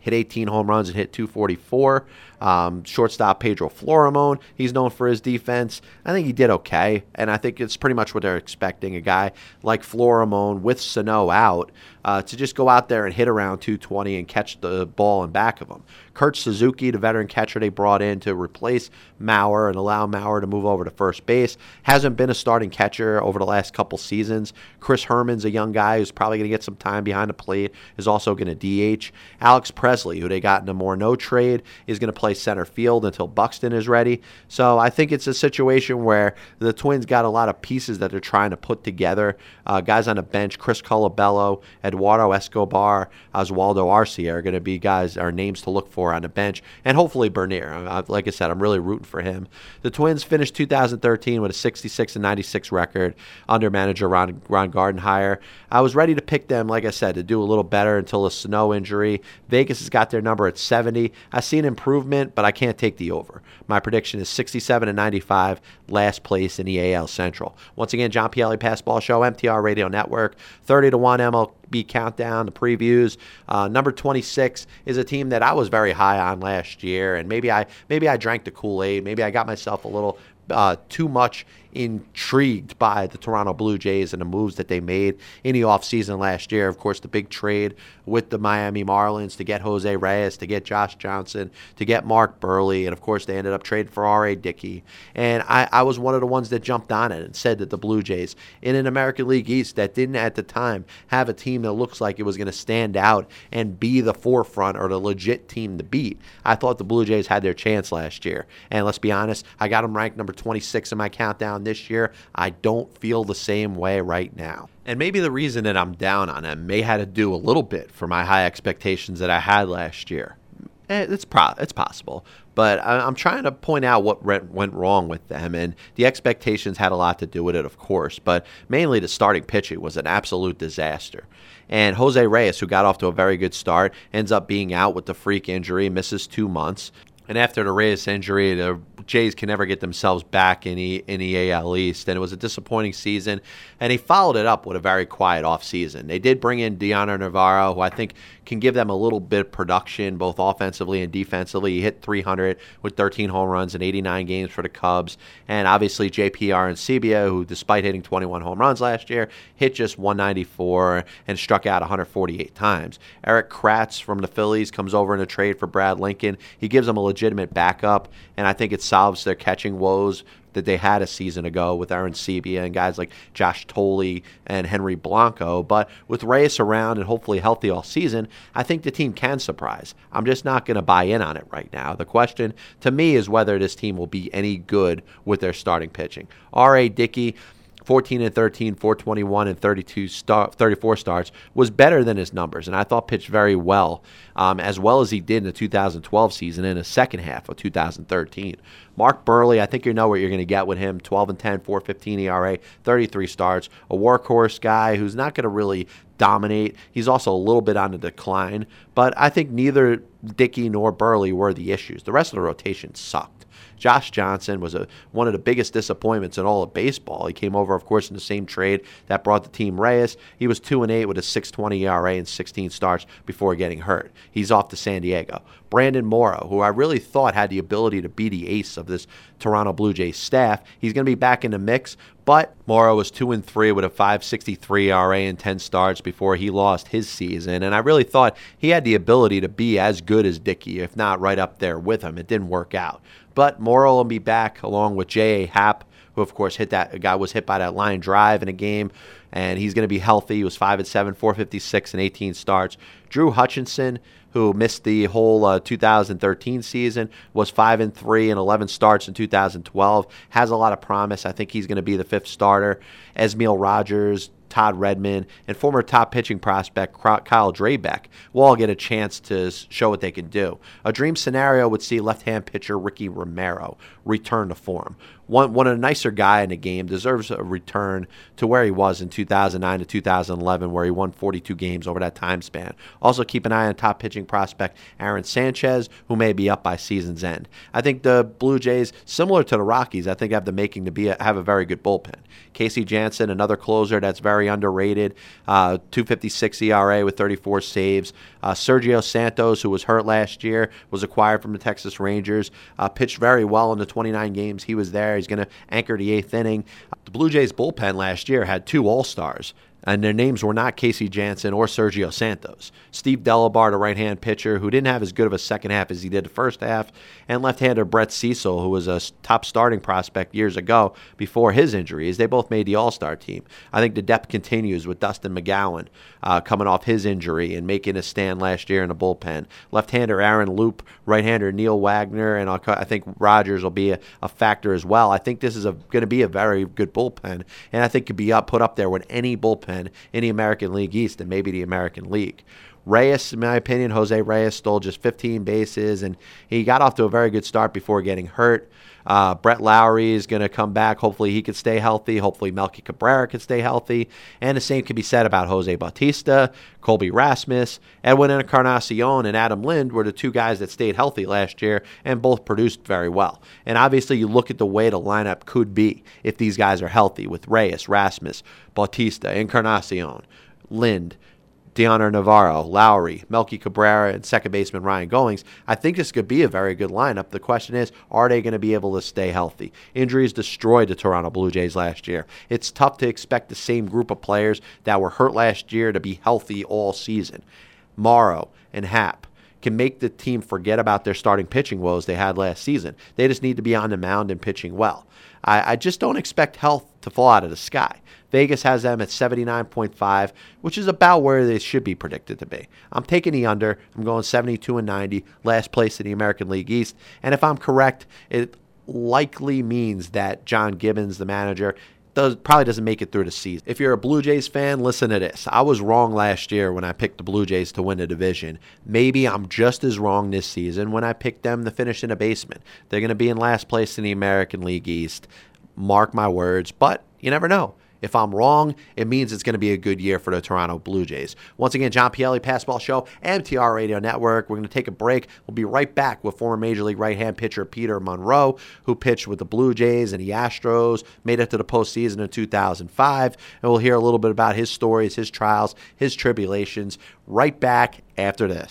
hit 18 home runs and hit 244. Um, shortstop Pedro Florimon, he's known for his defense. I think he did okay, and I think it's pretty much what they're expecting. A guy like Florimon with Sano out uh, to just go out there and hit around 220 and catch the ball in back of him. Kurt Suzuki, the veteran catcher they brought in to replace Mauer and allow Mauer to move over to first base, hasn't been a starting catcher over the last couple seasons. Chris Herrmann's a young guy who's probably going to get some time behind the plate, is also going to DH. Alex Presley, who they got in a Morneau trade, is going to play center field until Buxton is ready. So I think it's a situation where the Twins got a lot of pieces that they're trying to put together. Uh, guys on the bench, Chris Colabello, Eduardo Escobar, Oswaldo Arcia are going to be guys, are names to look for on the bench, and hopefully Bernier. Like I said, I'm really rooting for him. The Twins finished 2013 with a 66 and 96 record under manager Ron, Ron Gardenhire. I was ready to pick them, like I said, to do a little better until a snow injury. Vegas has got their number at 70. I see an but I can't take the over. My prediction is 67 and 95, last place in the AL Central. Once again, John Pielli Passball Show, MTR Radio Network, 30 to 1 MLB countdown, the previews. Uh, number 26 is a team that I was very high on last year, and maybe I maybe I drank the Kool Aid. Maybe I got myself a little uh, too much intrigued by the Toronto Blue Jays and the moves that they made in the offseason last year. Of course, the big trade with the Miami Marlins to get Jose Reyes, to get Josh Johnson, to get Mark Buehrle. and of course, they ended up trading for R.A. Dickey. And I, I was one of the ones that jumped on it and said that the Blue Jays in an American League East that didn't at the time have a team that looks like it was going to stand out and be the forefront or the legit team to beat. I thought the Blue Jays had their chance last year. And let's be honest, I got them ranked number 26 in my countdown this year. I don't feel the same way right now. And maybe the reason that I'm down on them may have to do a little bit for my high expectations that I had last year. Eh, it's pro- it's possible, but I'm trying to point out what went wrong with them, and the expectations had a lot to do with it, of course. But mainly the starting pitching was an absolute disaster. And Jose Reyes, who got off to a very good start, ends up being out with the freak injury, misses two months. And after the Reyes injury, the Jays can never get themselves back in the, in the AL East. And it was a disappointing season. And he followed it up with a very quiet offseason. They did bring in Dioner Navarro, who I think can give them a little bit of production, both offensively and defensively. He hit 300 with 13 home runs in 89 games for the Cubs. And obviously, JPR and Arencibia, who, despite hitting 21 home runs last year, hit just 194 and struck out 148 times. Erik Kratz from the Phillies comes over in a trade for Brad Lincoln. He gives them a legitimate backup, and I think it's solves their catching woes that they had a season ago with Arencibia and guys like Josh Thole and Henry Blanco. But with Reyes around and hopefully healthy all season, I think the team can surprise. I'm just not going to buy in on it right now. The question to me is whether this team will be any good with their starting pitching. R.A. Dickey. 14 and 13, 421 and 32 star, 34 starts was better than his numbers, and I thought pitched very well, um, as well as he did in the 2012 season in the second half of 2013. Mark Buehrle, I think you know what you're going to get with him 12 and 10, 415 ERA, 33 starts, a workhorse guy who's not going to really dominate. He's also a little bit on the decline, but I think neither Dickey nor Buehrle were the issues. The rest of the rotation sucked. Josh Johnson was a, one of the biggest disappointments in all of baseball. He came over, of course, in the same trade that brought the team Reyes. He was 2 and 8 with a 6.20 ERA and 16 starts before getting hurt. He's off to San Diego. Brandon Morrow, who I really thought had the ability to be the ace of this Toronto Blue Jays staff, he's going to be back in the mix. But Morrow was 2 and 3 with a 5.63 ERA and 10 starts before he lost his season. And I really thought he had the ability to be as good as Dickey, if not right up there with him. It didn't work out. But Morrow will be back along with J.A. Happ, who of course hit that guy was hit by that line drive in a game, and he's going to be healthy. He was five and seven, 456 and 18 starts. Drew Hutchison, who missed the whole uh, 2013 season, was five and three and 11 starts in 2012. Has a lot of promise. I think he's going to be the fifth starter. Esmil Rogers, Todd Redmond, and former top pitching prospect Kyle Drabek will all get a chance to show what they can do. A dream scenario would see left hand pitcher Ricky Romero return to form. Of the nicer guy in the game deserves a return to where he was in 2009 to 2011, where he won 42 games over that time span. Also, keep an eye on top pitching prospect Aaron Sanchez, who may be up by season's end. I think the Blue Jays, similar to the Rockies, I think have the making to be a, have a very good bullpen. Casey Janssen, another closer that's very underrated, uh, 256 ERA with 34 saves. Uh, Sergio Santos, who was hurt last year, was acquired from the Texas Rangers, uh, pitched very well in the 29 games he was there. He's going to anchor the eighth inning. The Blue Jays bullpen last year had two All Stars and their names were not Casey Janssen or Sergio Santos. Steve Delabar, a right hand pitcher who didn't have as good of a second half as he did the first half, and left hander Brett Cecil, who was a top starting prospect years ago before his injuries. They both made the All Star team. I think the depth continues with Dustin McGowan uh, coming off his injury and making a stand last year in the bullpen. Left hander Aaron Loup, right hander Neil Wagner, and I think Rogers will be a, a factor as well. I think this is going to be a very good bullpen, and I think could be up, put up there with any bullpen in the American League East and maybe the American League. Reyes, in my opinion, Jose Reyes stole just 15 bases, and he got off to a very good start before getting hurt. Uh, Brett Lawrie is going to come back. Hopefully, he could stay healthy. Hopefully, Melky Cabrera could stay healthy. And the same can be said about Jose Bautista, Colby Rasmus, Edwin Encarnacion, and Adam Lind were the two guys that stayed healthy last year and both produced very well. And obviously, you look at the way the lineup could be if these guys are healthy with Reyes, Rasmus, Bautista, Encarnacion, Lind. Dioner Navarro, Lawrie, Melky Cabrera, and second baseman Ryan Goins. I think this could be a very good lineup. The question is, are they going to be able to stay healthy? Injuries destroyed the Toronto Blue Jays last year. It's tough to expect the same group of players that were hurt last year to be healthy all season. Morrow and Happ can make the team forget about their starting pitching woes they had last season. They just need to be on the mound and pitching well. I, I just don't expect health to fall out of the sky. Vegas has them at 79.5, which is about where they should be predicted to be. I'm taking the under. I'm going 72 and 90, last place in the American League East. And if I'm correct, it likely means that John Gibbons, the manager, does probably doesn't make it through the season. If you're a Blue Jays fan, listen to this. I was wrong last year when I picked the Blue Jays to win the division. Maybe I'm just as wrong this season when I picked them to finish in a basement. They're going to be in last place in the American League East. Mark my words, but you never know. If I'm wrong, it means it's going to be a good year for the Toronto Blue Jays. Once again, John Pielli, Passball Show, MTR Radio Network. We're going to take a break. We'll be right back with former Major League right hand pitcher Peter Munro, who pitched with the Blue Jays and the Astros, made it to the postseason in 2005. And we'll hear a little bit about his stories, his trials, his tribulations right back after this.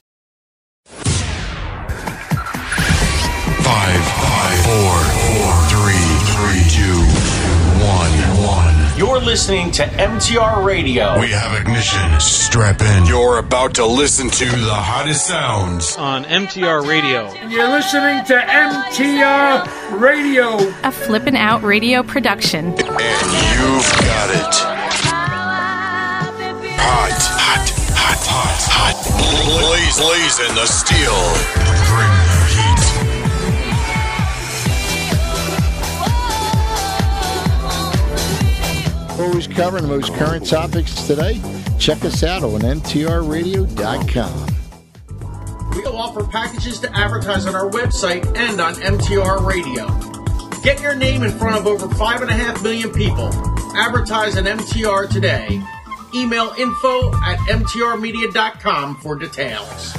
Five, five, four, four, three, three, two, one. You're listening to MTR Radio. We have ignition. Strap in. You're about to listen to the hottest sounds on MTR Radio. And you're listening to MTR Radio, a flippin' out radio production. And you've got it. Hot, hot, hot, hot, hot. Blaze, blazing the steel. Bring Always covering the most current topics today. Check us out on MTRRadio.com. We'll offer packages to advertise on our website and on MTR Radio. Get your name in front of over 5.5 million people. Advertise on MTR today. Email info at MTRmedia.com for details.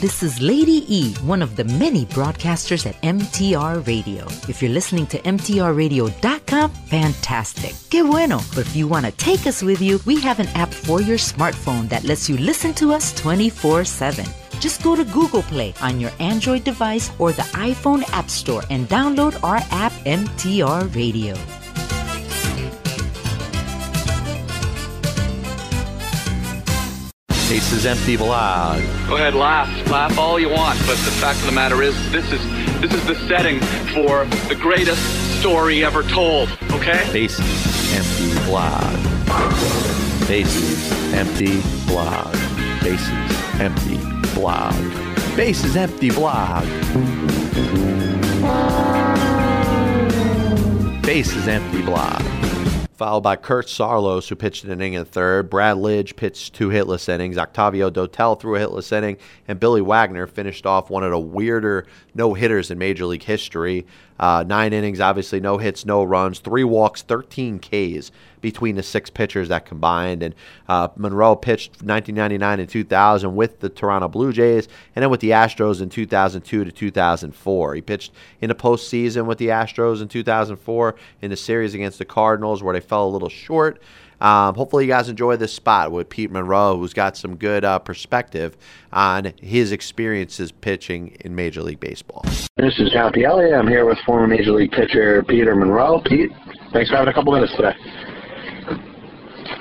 This is Lady E, one of the many broadcasters at MTR Radio. If you're listening to MTRRadio.com, fantastic. Que bueno. But if you want to take us with you, we have an app for your smartphone that lets you listen to us 24 7. Just go to Google Play on your Android device or the iPhone App Store and download our app, MTR Radio. Bases Empty Blog. Go ahead, laugh, laugh all you want, but the fact of the matter is, this is this is the setting for the greatest story ever told. Okay? Bases Empty Blog. Bases Empty Blog. Bases Empty Blog. Bases Empty Blog. Bases Empty Blog followed by Kirk Saarloos, who pitched an inning in third. Brad Lidge pitched two hitless innings. Octavio Dotel threw a hitless inning, and Billy Wagner finished off one of the weirder no hitters in Major League history. Uh, nine innings, obviously, no hits, no runs, three walks, 13 Ks between the six pitchers that combined. And uh, Munro pitched 1999 and 2000 with the Toronto Blue Jays, and then with the Astros in 2002 to 2004. He pitched in the postseason with the Astros in 2004 in the series against the Cardinals, where they fell a little short. Um, hopefully, you guys enjoy this spot with Pete Munro, who's got some good uh, perspective on his experiences pitching in Major League Baseball. This is John Pielli. I'm here with former Major League pitcher Peter Munro. Pete, thanks for having a couple minutes today.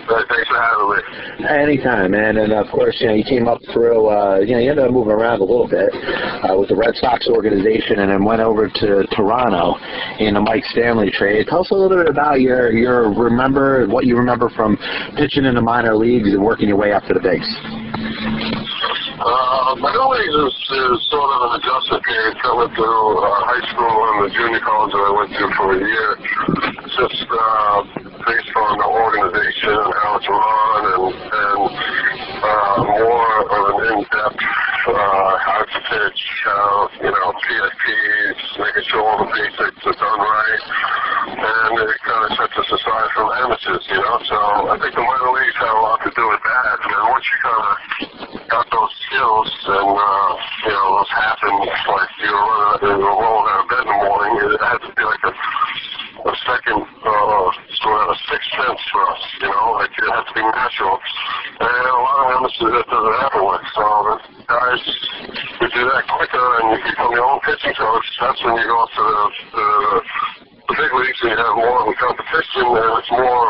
Thanks for having me. Anytime, man. And of course, you know, you came up through, uh, you know, you ended up moving around a little bit uh, with the Red Sox organization and then went over to Toronto in the Mike Stanley trade. Tell us a little bit about your, your remember, what you remember from pitching in the minor leagues and working your way up to the bigs. Uh, minor leagues is, is sort of an adjustment period coming through uh, high school and the junior college that I went to for a year. just uh, based on the organization and how it's run and, and uh, more of an in-depth uh, how to pitch, how, you know, PFPs, making sure all the basics are done right. And it kind of sets us aside from amateurs, you know. So I think the minor leagues have a lot to do with that. And once you kind of got those skills and, uh, you know, those happen, like you're running, rolling out of bed in the morning, it had to be like a a second uh, sort of a sixth sense for us, you know, like it has to be natural. And a lot of amateurs that doesn't happen with. So the guys who do that quicker and you become your own pitching coach, that's when you go to the, the, the big leagues and you have more of a competition and it's more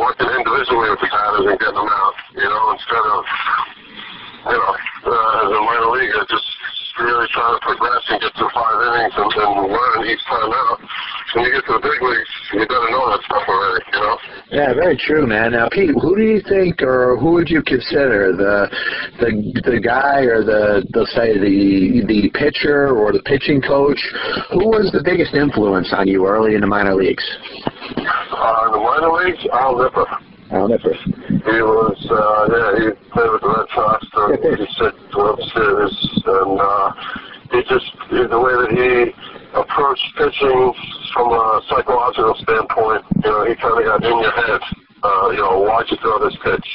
working individually with the batters and getting them out, you know, instead of, you know, uh, the minor league, uh, just really trying to progress and get to five innings and, and learn each time out. When you get to the big leagues, you better know that stuff already, you know? Yeah, very true, man. Now, Pete, who do you think, or who would you consider the the the guy, or the let's say the the pitcher or the pitching coach? Who was the biggest influence on you early in the minor leagues? Uh, in the minor leagues, Al Nipper. Al Nipper. He was, uh, yeah, he played with the Red Sox during the 86 World Series, and uh, he just, the way that he approached pitching from a psychological standpoint, you know, he kind of got in your head. Uh, you know, why'd you throw this pitch?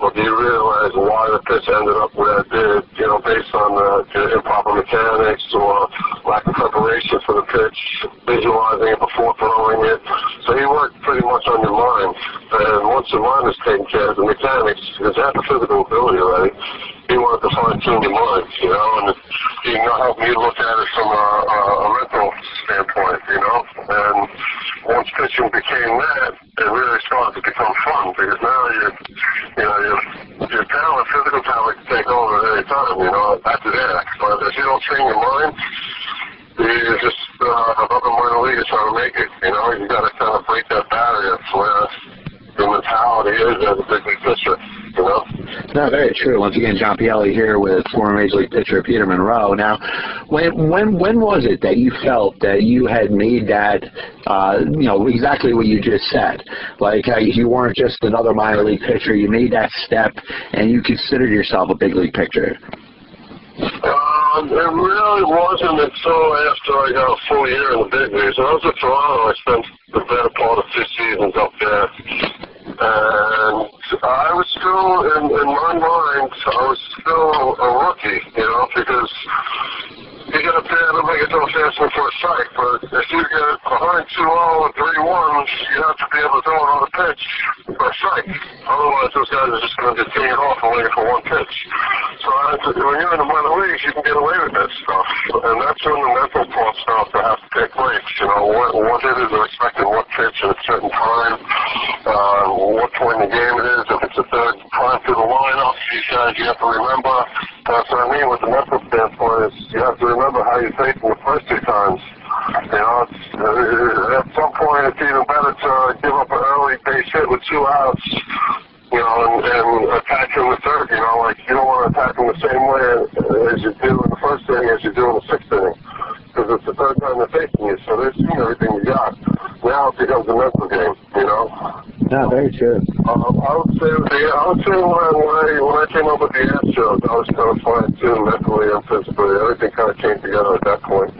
Well, do you realize why the pitch ended up where it did, you know, based on the, the improper mechanics or lack of preparation for the pitch, visualizing it before throwing it. So he worked pretty much on your mind. And once your mind is taken care of, the mechanics, because you have the physical ability already, he wanted to fine tune your mind, you know, and he helped me look at it from a, a, a mental standpoint, you know. And once pitching became that, it really started to become fun because now you, you know, your your talent, physical talent, can take over at any time, you know. That's there, but if you don't train your mind, you just uh, another minor league is trying to make it, you know. You got to kind of break that barrier where the mentality is as a big league pitcher, you know. No, very true. Once again, John Pielli here with former Major League pitcher Peter Munro. Now, when when when was it that you felt that you had made that, uh, you know, exactly what you just said? Like uh, you weren't just another minor league pitcher. You made that step, and you considered yourself a big league pitcher. Um, it really wasn't until after I got a full year in the big leagues. When I was at Toronto, I spent the better part of two seasons up there. And I was still, in, in my mind, I was still a rookie, you know, because you get up there and make it so asking for a strike, but if you get behind 2 0 and 3 1, you have to be able to throw another pitch for a strike. Otherwise, those guys are just going to get taken off and waiting for one pitch. So I, when you're in the minor leagues, you can get away with that stuff. And that's when the mental part starts to have to take place. You know, what, what hitters are expecting what pitch at a certain time, uh, what point in the game it is, if it's a third time through the lineup, these guys you have to remember. That's what I mean with the mental standpoint is you have to remember how you faced them the first two times. You know, uh, at some point it's even better to give up an early base hit with two outs, you know, and, and attack him the third. You know, like you don't want to attack him the same way as you do in the first inning as you do in the sixth inning, because it's the third time they're facing you, so they've seen everything you got. Now it becomes a mental game. No, very true. Um, I would say, yeah, I would say when, when I when I came up with the Astros, I was kind of fine too, mentally and physically. Everything kind of came together at that point.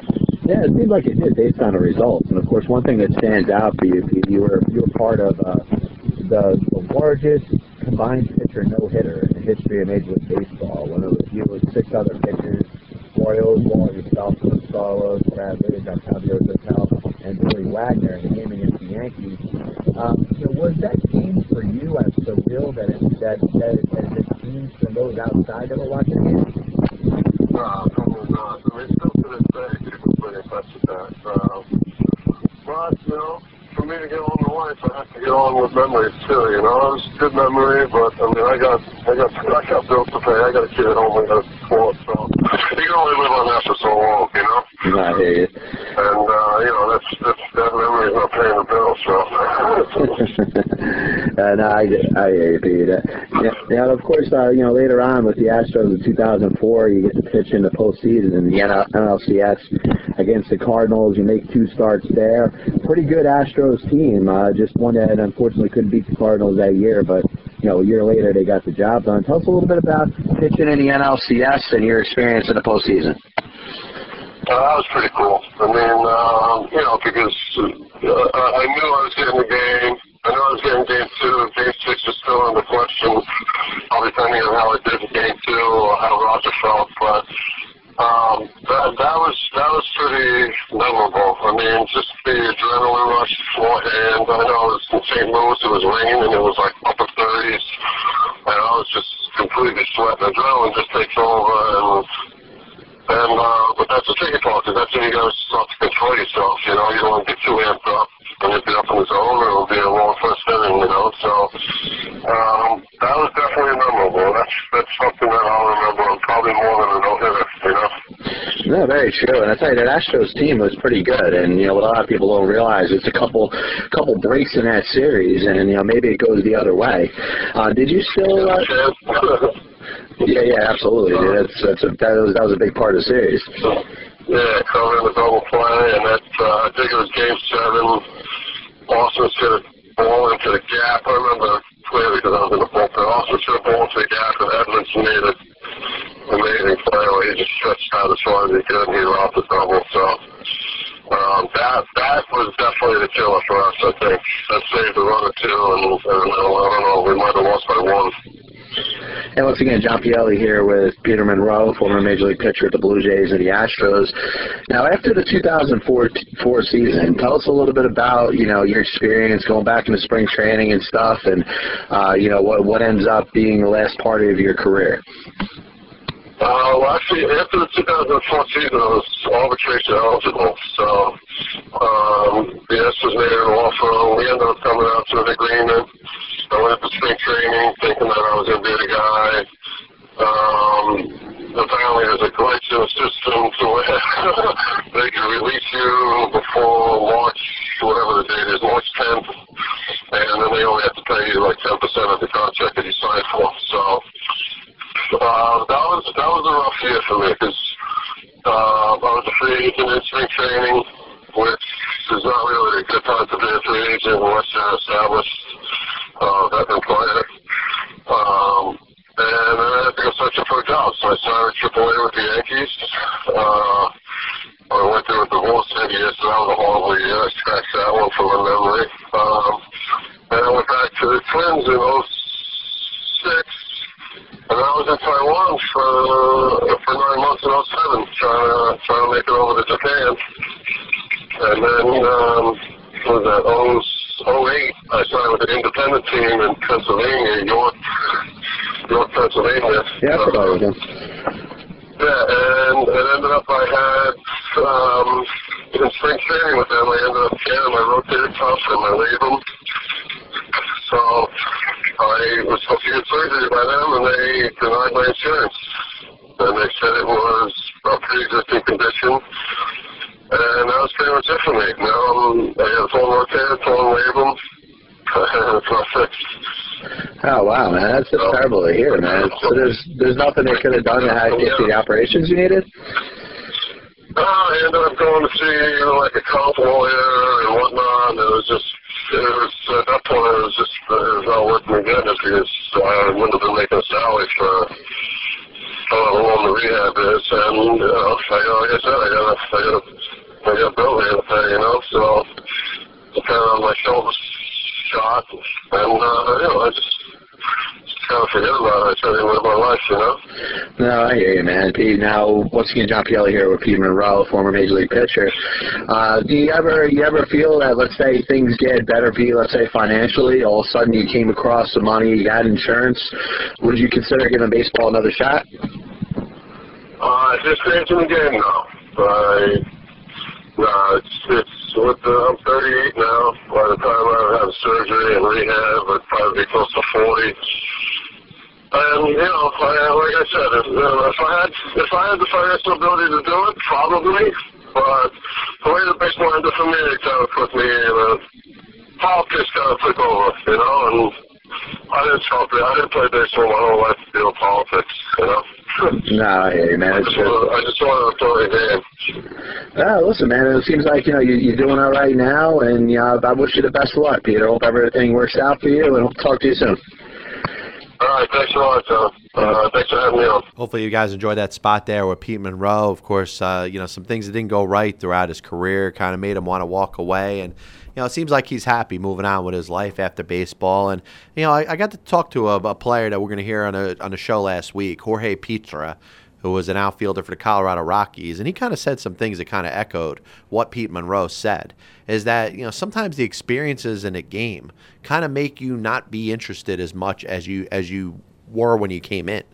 Yeah, it seemed like it did based on the results. And of course, one thing that stands out for you, Pete, you were you were part of uh, the, the largest combined pitcher no hitter in the history of Major League Baseball. When it was you and six other pitchers, Roy Oswalt, yourself, Luis Carlos, Brad Lidge, Octavio Dotel, and Billy Wagner in the game the Yankees. Um, you know, was that game for you as surreal that it, that that it, that it seems from those outside that were watching it? Uh, probably not. I mean, still to this day, people pretty impressed with that. Um, but, you know, for me to get on the life, I have to get on with memories too, you know. It was a good memory, but, I mean, I got, I got, I got bills to pay. I got a kid at home I got to support, so you can only live on that for so long, you know. I hear you. And, uh, you know, that's, that's, that memory is not paying the bills, so. uh, no, I, I hear you, Pete. Yeah, yeah, and of course, uh, you know, later on with the Astros in 2004, you get to pitch in the postseason in the NL- NLCS against the Cardinals. You make two starts there. Pretty good Astros team. Uh, just one that unfortunately couldn't beat the Cardinals that year, but you know, a year later they got the job done. Tell us a little bit about pitching in the NLCS and your experience in the postseason. Uh, that was pretty cool. I mean, um, you know, because uh, I knew I was getting the game. I knew I was getting game two. Game six was still under question, all depending on how I did in game two or how Roger felt. But um, that, that was that was pretty memorable. I mean, just the adrenaline rush beforehand. I know it was in St. Louis. It was raining and it was like upper 30s, and I was just completely sweating. Adrenaline just takes over and and uh, but that's the tricky part because that's when you got to start to control yourself. You know, you don't want to get too amped up. When you be up in the zone, or it'll be a long first inning. You know, so um, that was definitely memorable. That's that's something that I'll remember. Probably more than a no hitter. You know. No, very true. And I tell you, that Astros team was pretty good. And you know, what a lot of people don't realize, it's a couple couple breaks in that series, and you know, maybe it goes the other way. Uh, did you still? Uh, yeah, yeah, absolutely. Dude. That's that's a, that was that was a big part of the series. Yeah, covering the double play, and that uh, I think it was Game Seven. Ausmus hit a ball into the gap. I remember clearly because I was in the bullpen. Ausmus hit a ball into the gap, and Edmonds made an amazing play where he just stretched out as far as he could, and he robbed the double. So um, that that was definitely the killer for us. I think that saved the run or two, and, and I don't know, we might have lost by one. And once again, John Pielli here with Peter Munro, former Major League pitcher at the Blue Jays and the Astros. Now, after the 2004 season, tell us a little bit about you know your experience going back into spring training and stuff, and uh, you know what what ends up being the last part of your career. Uh, well, actually, after the 2004 season, I was arbitration eligible. So um, the Astros made an offer. We ended up coming out to an agreement. I went to spring training nosotros could have done to have get the operations you needed. Uh, I ended up going to see you know, like a comp lawyer and whatnot. And it was just, it was at that point it was just it was not getting it because I wouldn't have been making a salary for however long the rehab is. And you know, I, like I said, I got a, I got a, I got a bill to pay, you know. So depending on my shoulder shot, and uh, you know, I just. Just Kind of forget about it. I try to live my life, you know. No, I hear you, man. Pete, now once again, John Pielli here with Pete Munro, former Major League pitcher. Uh, do you ever you ever feel that let's say things get better for you, let's say financially, all of a sudden you came across some money, you got insurance, would you consider giving baseball another shot? Uh, this stage in the game, no. I, no, it's, it's with the, I'm 38 now. By the time I have surgery and rehab, I'd probably be close to 40. And, you know, I, like I said, if, uh, if I had, if I had the financial ability to do it, probably. But the way the baseball ended for me, it kind of put me in a, politics kind of took over, you know, and I didn't talk. I didn't play baseball my whole life to deal with politics. You know. No, you, man. I It's just, wanted, I just wanted to play the game. oh, listen, man. It seems like you know you, you're doing all right now, and you know, I wish you the best of luck, Peter. Hope everything works out for you, and hope to talk to you soon. All right, thanks a lot, John. Uh, thanks for having me on. Hopefully, you guys enjoyed that spot there with Pete Munro. Of course, uh, you know some things that didn't go right throughout his career kind of made him want to walk away, and you know it seems like he's happy moving on with his life after baseball. And you know, I, I got to talk to a, a player that we're going to hear on a on a show last week, Jorge Piedra, who was an outfielder for the Colorado Rockies, and he kind of said some things that kind of echoed what Pete Munro said. Is that you know sometimes the experiences in a game kind of make you not be interested as much as you as you were when you came in.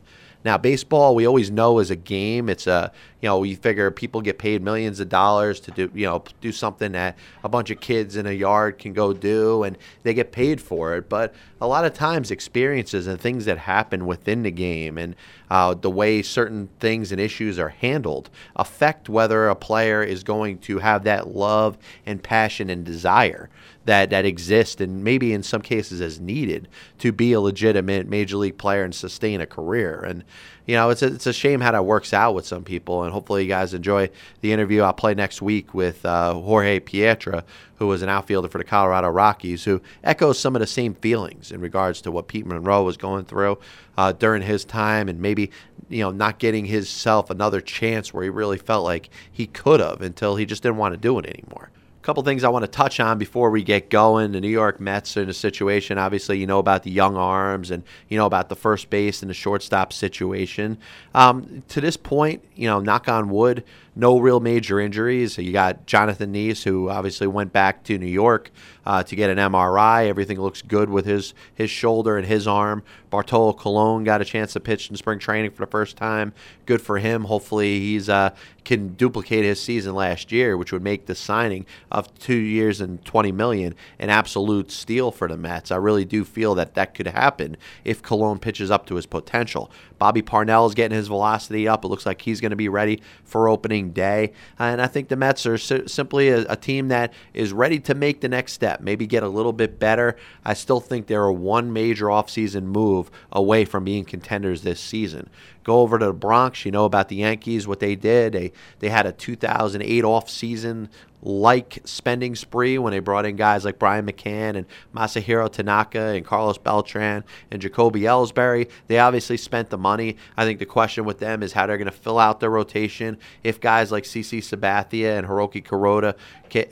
Now, baseball, we always know is a game. It's a, you know, you figure people get paid millions of dollars to do, you know, do something that a bunch of kids in a yard can go do, and they get paid for it. But a lot of times, experiences and things that happen within the game and uh, the way certain things and issues are handled affect whether a player is going to have that love and passion and desire that that exist and maybe in some cases is needed to be a legitimate major league player and sustain a career. And you know, it's a, it's a shame how that works out with some people. And hopefully, you guys enjoy the interview I'll play next week with uh, Jorge Piedra, who was an outfielder for the Colorado Rockies, who echoes some of the same feelings in regards to what Pete Munro was going through uh, during his time, and maybe you know not getting himself another chance where he really felt like he could have until he just didn't want to do it anymore couple things I want to touch on before we get going. The New York Mets are in a situation. Obviously, you know about the young arms and you know about the first base and the shortstop situation. Um, to this point, you know, knock on wood, no real major injuries. You got Jonathon Niese, who obviously went back to New York uh, to get an MRI. Everything looks good with his his shoulder and his arm. Bartolo Colon got a chance to pitch in spring training for the first time. Good for him. Hopefully, he's uh, can duplicate his season last year, which would make the signing of two years and twenty million an absolute steal for the Mets. I really do feel that that could happen if Colon pitches up to his potential. Bobby Parnell is getting his velocity up. It looks like he's going to be ready for opening day. And I think the Mets are si- simply a, a, team that is ready to make the next step, maybe get a little bit better. I still think they're a one major offseason move away from being contenders this season. Go over to the Bronx. You know about the Yankees, what they did. They they had a 2008 offseason like spending spree when they brought in guys like Brian McCann and Masahiro Tanaka and Carlos Beltran and Jacoby Ellsbury. They obviously spent the money. I think the question with them is how they're going to fill out their rotation. If guys like CC Sabathia and Hiroki Kuroda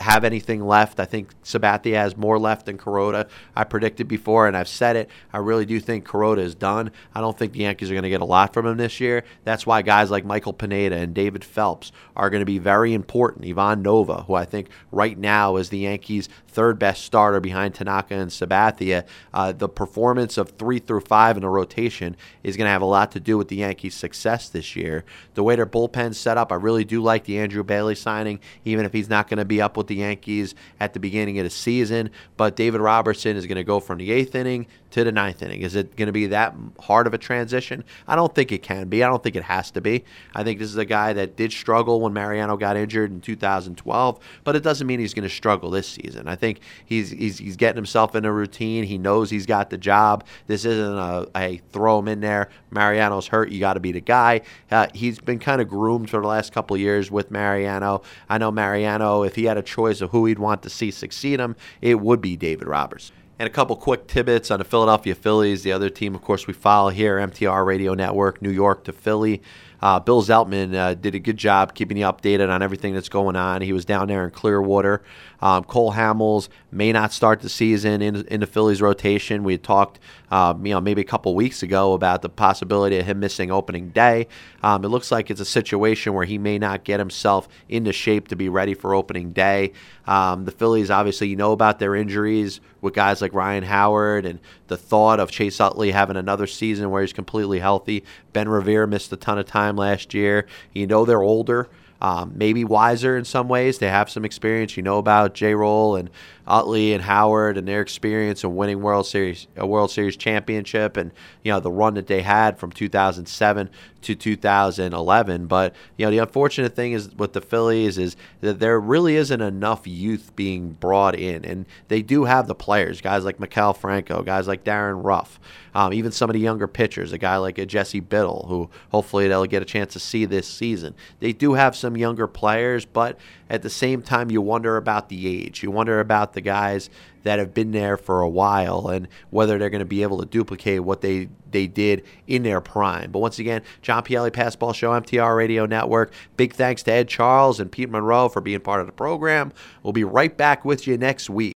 have anything left, I think Sabathia has more left than Kuroda. I predicted before, and I've said it. I really do think Kuroda is done. I don't think the Yankees are going to get a lot from him this year. That's why guys like Michael Pineda and David Phelps are going to be very important. Ivan Nova, who I think right now is the Yankees' third best starter behind Tanaka and Sabathia. Uh, the performance of three through five in the rotation is going to have a lot to do with the Yankees' success this year. The way their bullpen's set up, I really do like the Andrew Bailey signing, even if he's not going to be up with the Yankees at the beginning of the season. But David Robertson is going to go from the eighth inning to the ninth inning. Is it going to be that hard of a transition? I don't think it can be. I don't think it has to be. I think this is a guy that did struggle when Mariano got injured in 2012, but it doesn't mean he's going to struggle this season. I think he's he's, he's getting himself in a routine. He knows he's got the job. This isn't a, a throw him in there. Mariano's hurt. You got to be the guy. Uh, he's been kind of groomed for the last couple years with Mariano. I know Mariano, if he had a choice of who he'd want to see succeed him, it would be David Roberts. And a couple quick tidbits on the Philadelphia Phillies, the other team, of course, we follow here, MTR Radio Network, New York to Philly. Uh, Bill Zeltman uh, did a good job keeping you updated on everything that's going on. He was down there in Clearwater. Um, Cole Hamels may not start the season in, in the Phillies rotation. We talked, um, you know, maybe a couple weeks ago about the possibility of him missing opening day. Um, it looks like it's a situation where he may not get himself into shape to be ready for opening day. Um, the Phillies, obviously, you know about their injuries with guys like Ryan Howard and the thought of Chase Utley having another season where he's completely healthy. Ben Revere missed a ton of time last year. You know they're older um, maybe wiser in some ways. They have some experience. You know about J. Roll and Utley and Howard and their experience in winning World Series a World Series championship and you know the run that they had from 2007 to 2011. But you know, the unfortunate thing is with the Phillies is that there really isn't enough youth being brought in, and they do have the players, guys like Maikel Franco, guys like Darin Ruf, um, even some of the younger pitchers, a guy like a Jesse Biddle, who hopefully they'll get a chance to see this season. They do have some younger players, but at the same time, you wonder about the age. You wonder about the guys that have been there for a while and whether they're going to be able to duplicate what they they did in their prime. But once again, John Pielli Passball Show, MTR Radio Network. Big thanks to Ed Charles and Pete Munro for being part of the program. We'll be right back with you next week.